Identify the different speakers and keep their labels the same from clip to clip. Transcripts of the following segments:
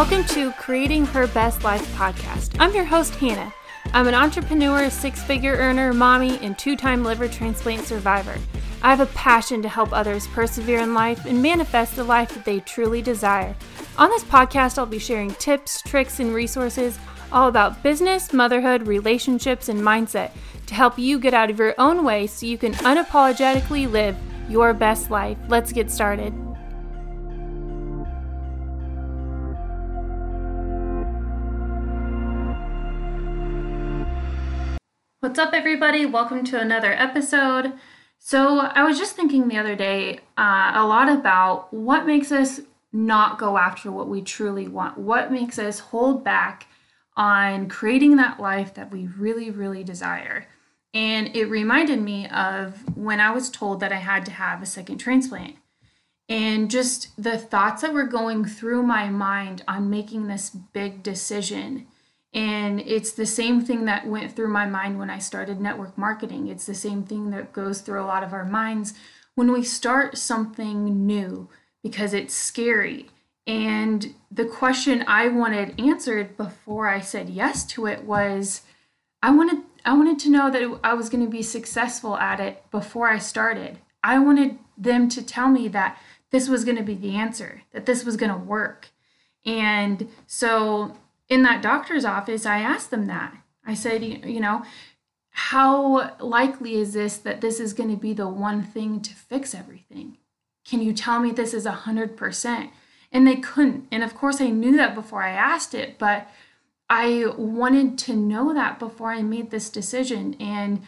Speaker 1: Welcome to Creating Her Best Life podcast. I'm your host, Hannah. I'm an entrepreneur, six figure earner, mommy, and two time liver transplant survivor. I have a passion to help others persevere in life and manifest the life that they truly desire. On this podcast, I'll be sharing tips, tricks, and resources all about business, motherhood, relationships, and mindset to help you get out of your own way so you can unapologetically live your best life. Let's get started. What's up, everybody? Welcome to another episode. So, I was just thinking the other day uh, a lot about what makes us not go after what we truly want, what makes us hold back on creating that life that we really, really desire. And it reminded me of when I was told that I had to have a second transplant. And just the thoughts that were going through my mind on making this big decision and it's the same thing that went through my mind when I started network marketing. It's the same thing that goes through a lot of our minds when we start something new because it's scary. And the question I wanted answered before I said yes to it was I wanted I wanted to know that I was going to be successful at it before I started. I wanted them to tell me that this was going to be the answer, that this was going to work. And so in that doctor's office, I asked them that. I said, you know, how likely is this that this is going to be the one thing to fix everything? Can you tell me this is a 100%? And they couldn't. And of course, I knew that before I asked it, but I wanted to know that before I made this decision. And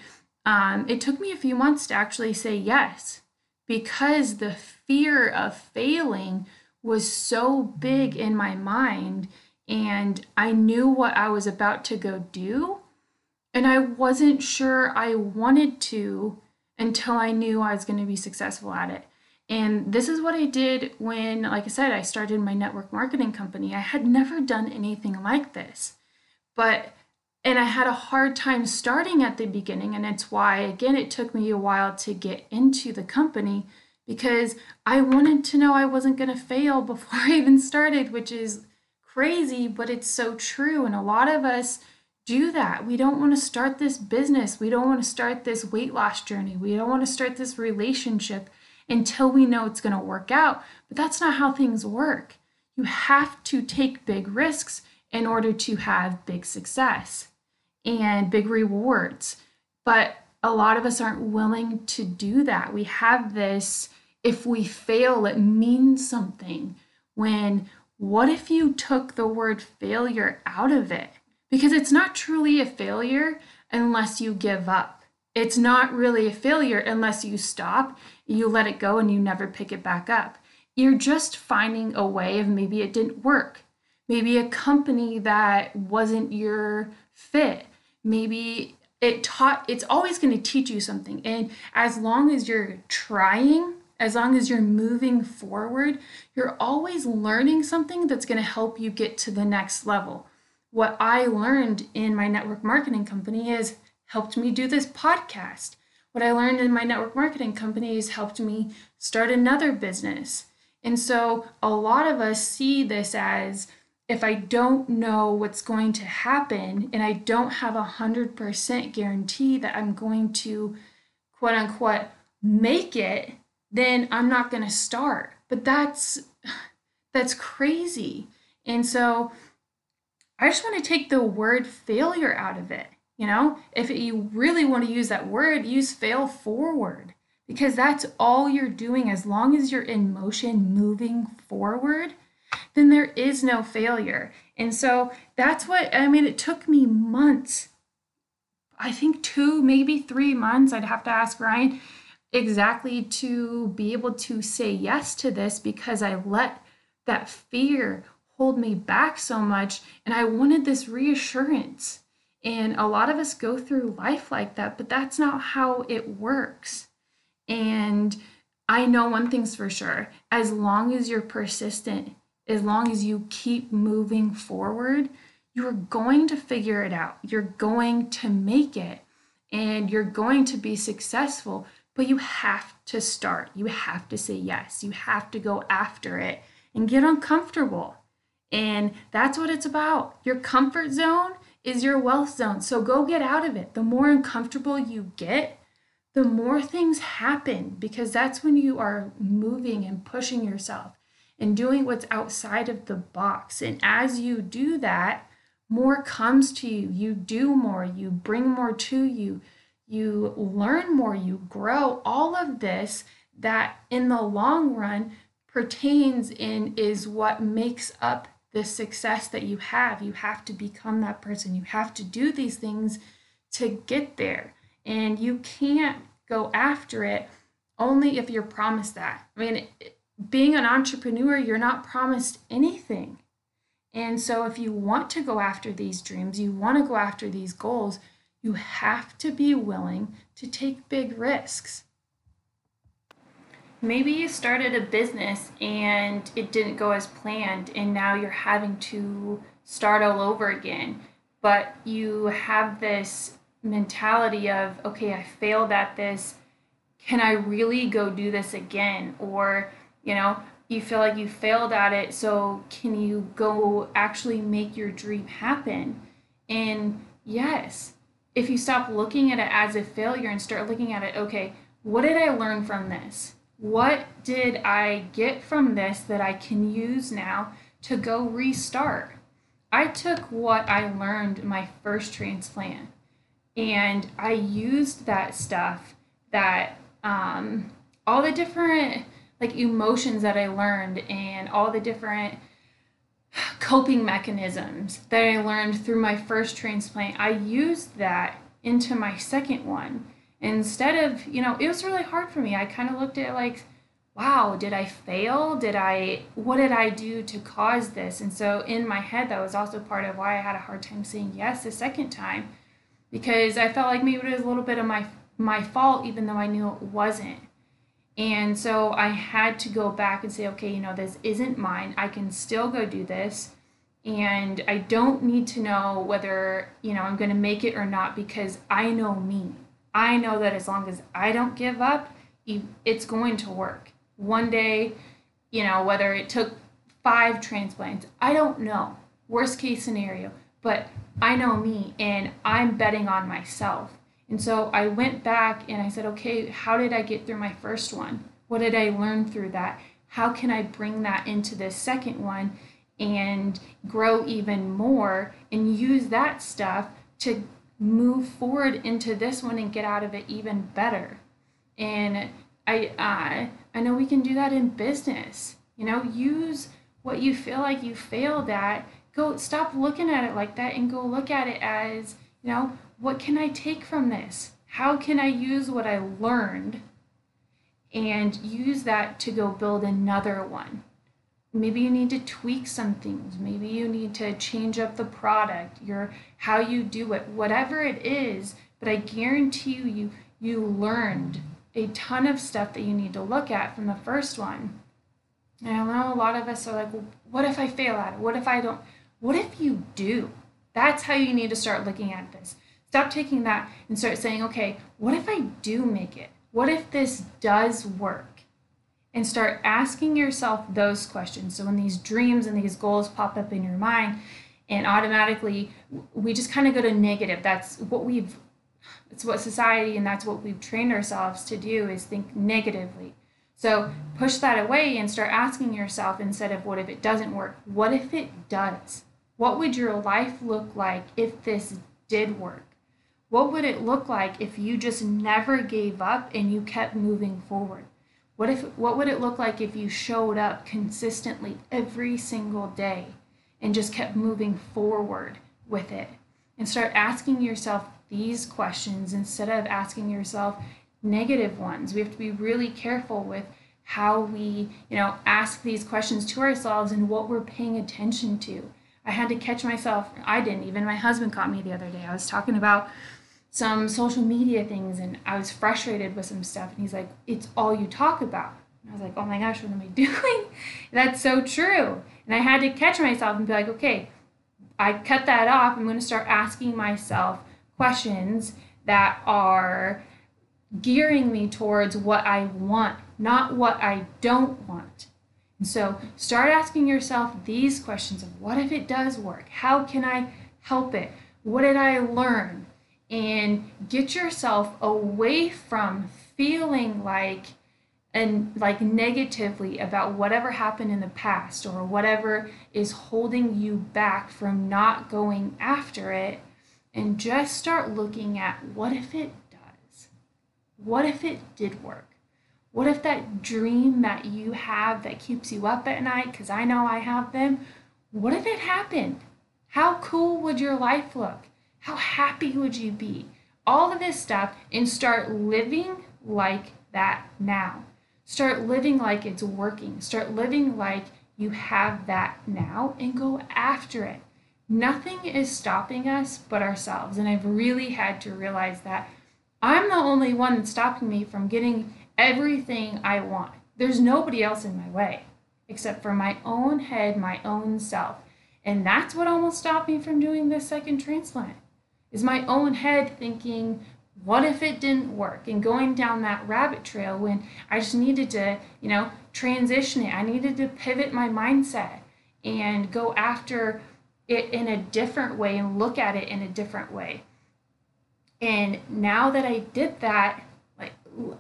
Speaker 1: um, it took me a few months to actually say yes because the fear of failing was so big in my mind and I knew what I was about to go do. And I wasn't sure I wanted to until I knew I was going to be successful at it. And this is what I did when, like I said, I started my network marketing company. I had never done anything like this. But, and I had a hard time starting at the beginning. And it's why, again, it took me a while to get into the company because I wanted to know I wasn't going to fail before I even started, which is crazy, but it's so true. And a lot of us do that. We don't want to start this business. We don't want to start this weight loss journey. We don't want to start this relationship until we know it's going to work out. But that's not how things work. You have to take big risks in order to have big success and big rewards. But a lot of us aren't willing to do that. We have this if we fail, it means something. When what if you took the word failure out of it? Because it's not truly a failure unless you give up. It's not really a failure unless you stop, you let it go, and you never pick it back up. You're just finding a way of maybe it didn't work. Maybe a company that wasn't your fit. Maybe it taught, it's always going to teach you something. And as long as you're trying, as long as you're moving forward, you're always learning something that's going to help you get to the next level. What I learned in my network marketing company is helped me do this podcast. What I learned in my network marketing company has helped me start another business. And so a lot of us see this as if I don't know what's going to happen and I don't have a 100% guarantee that I'm going to quote unquote make it, then I'm not going to start. But that's that's crazy. And so I just want to take the word failure out of it. You know, if you really want to use that word, use fail forward because that's all you're doing as long as you're in motion moving forward then there is no failure and so that's what i mean it took me months i think two maybe three months i'd have to ask ryan exactly to be able to say yes to this because I let that fear hold me back so much and I wanted this reassurance. And a lot of us go through life like that, but that's not how it works. And I know one thing's for sure as long as you're persistent, as long as you keep moving forward, you're going to figure it out. You're going to make it and you're going to be successful but you have to start. You have to say yes. You have to go after it and get uncomfortable. And that's what it's about. Your comfort zone is your wealth zone. So go get out of it. The more uncomfortable you get, the more things happen because that's when you are moving and pushing yourself and doing what's outside of the box. And as you do that, more comes to you. You do more, you bring more to you, you learn more, you grow. All of this that in the long run pertains in is what makes up the success that you have. You have to become that person. You have to do these things to get there. And you can't go after it only if you're promised that. I mean, being an entrepreneur, you're not promised anything. And so, if you want to go after these dreams, you want to go after these goals, you have to be willing to take big risks. Maybe you started a business and it didn't go as planned, and now you're having to start all over again. But you have this mentality of, okay, I failed at this. Can I really go do this again? Or, you know, you feel like you failed at it. So can you go actually make your dream happen? And yes, if you stop looking at it as a failure and start looking at it, okay, what did I learn from this? What did I get from this that I can use now to go restart? I took what I learned my first transplant and I used that stuff that um, all the different like emotions that I learned and all the different coping mechanisms that I learned through my first transplant, I used that into my second one. Instead of, you know, it was really hard for me. I kind of looked at like, wow, did I fail? Did I, what did I do to cause this? And so in my head, that was also part of why I had a hard time saying yes the second time because I felt like maybe it was a little bit of my my fault, even though I knew it wasn't. And so I had to go back and say, okay, you know, this isn't mine. I can still go do this. And I don't need to know whether, you know, I'm going to make it or not because I know me. I know that as long as I don't give up, it's going to work. One day, you know, whether it took five transplants, I don't know. Worst case scenario. But I know me and I'm betting on myself. And so I went back and I said, okay, how did I get through my first one? What did I learn through that? How can I bring that into this second one and grow even more and use that stuff to move forward into this one and get out of it even better? And I uh, I know we can do that in business. You know, use what you feel like you failed at. Go stop looking at it like that and go look at it as, you know, what can I take from this? How can I use what I learned and use that to go build another one? Maybe you need to tweak some things. Maybe you need to change up the product, your how you do it, whatever it is. But I guarantee you, you you learned a ton of stuff that you need to look at from the first one. And I know a lot of us are like, well, what if I fail at it? What if I don't? What if you do? That's how you need to start looking at this. Stop taking that and start saying, okay, what if I do make it? What if this does work? And start asking yourself those questions. So when these dreams and these goals pop up in your mind, and automatically we just kind of go to negative. That's what we've it's what society and that's what we've trained ourselves to do is think negatively. So push that away and start asking yourself instead of what if it doesn't work? What if it does? What would your life look like if this did work? What would it look like if you just never gave up and you kept moving forward? What if what would it look like if you showed up consistently every single day and just kept moving forward with it? And start asking yourself these questions instead of asking yourself negative ones. We have to be really careful with how we, you know, ask these questions to ourselves and what we're paying attention to. I had to catch myself. I didn't. Even my husband caught me the other day. I was talking about some social media things and I was frustrated with some stuff. And he's like, It's all you talk about. And I was like, Oh my gosh, what am I doing? That's so true. And I had to catch myself and be like, Okay, I cut that off. I'm going to start asking myself questions that are gearing me towards what I want, not what I don't want. And so start asking yourself these questions of what if it does work? How can I help it? What did I learn? And get yourself away from feeling like and like negatively about whatever happened in the past or whatever is holding you back from not going after it and just start looking at what if it does? What if it did work? What if that dream that you have that keeps you up at night, because I know I have them, what if it happened? How cool would your life look? How happy would you be? All of this stuff and start living like that now. Start living like it's working. Start living like you have that now and go after it. Nothing is stopping us but ourselves. And I've really had to realize that I'm the only one that's stopping me from getting everything I want. There's nobody else in my way except for my own head, my own self. And that's what almost stopped me from doing this second transplant. Is my own head thinking, what if it didn't work? And going down that rabbit trail when i just needed to you know transition it. I needed to pivot my mindset and go after it in a different way and look at it in a different way. And now that i did that like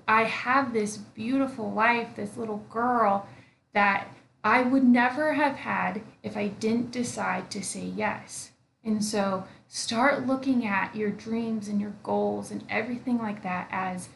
Speaker 1: i have this beautiful life this little girl that i would never have had if i didn't decide to say yes. And so start looking at your dreams and your goals and everything like that as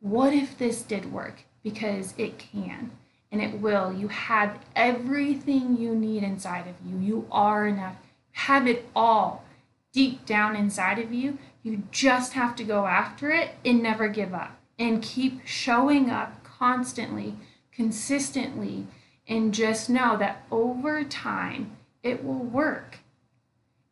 Speaker 1: what if this did work? Because it can and it will. You have everything you need inside of you. You are enough. Have it all deep down inside of you. You just have to go after it and never give up and keep showing up constantly, consistently, and just know that over time it will work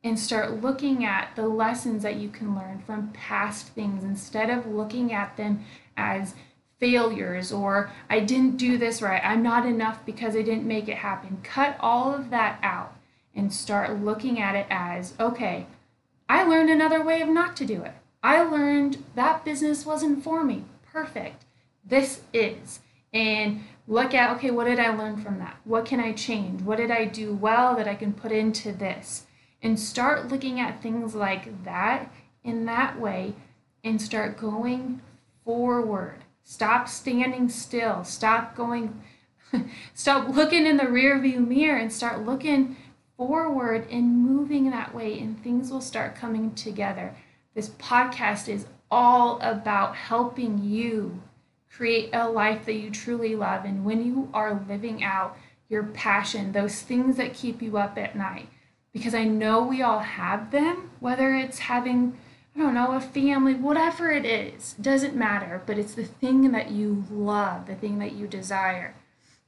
Speaker 1: and start looking at the lessons that you can learn from past things instead of looking at them as failures or I didn't do this right, I'm not enough because I didn't make it happen. Cut all of that out and start looking at it as okay, I learned another way of not to do it. I learned that business wasn't for me. Perfect. This is. And look at okay, what did I learn from that? What can I change? What did I do well that I can put into this? And start looking at things like that in that way and start going forward. Stop standing still. Stop going, stop looking in the rear view mirror and start looking forward and moving that way, and things will start coming together. This podcast is all about helping you create a life that you truly love. And when you are living out your passion, those things that keep you up at night, because I know we all have them, whether it's having, I don't know, a family, whatever it is, doesn't matter, but it's the thing that you love, the thing that you desire.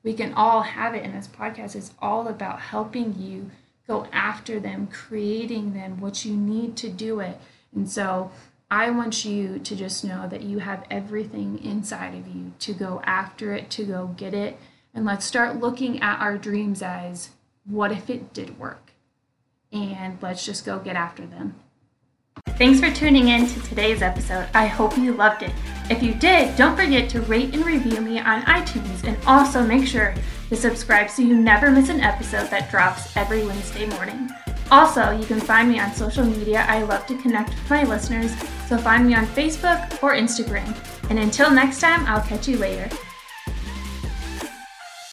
Speaker 1: We can all have it, and this podcast is all about helping you go after them, creating them, what you need to do it. And so I want you to just know that you have everything inside of you to go after it, to go get it. And let's start looking at our dreams as what if it did work? And let's just go get after them. Thanks for tuning in to today's episode. I hope you loved it. If you did, don't forget to rate and review me on iTunes and also make sure to subscribe so you never miss an episode that drops every Wednesday morning. Also, you can find me on social media. I love to connect with my listeners, so find me on Facebook or Instagram. And until next time, I'll catch you later.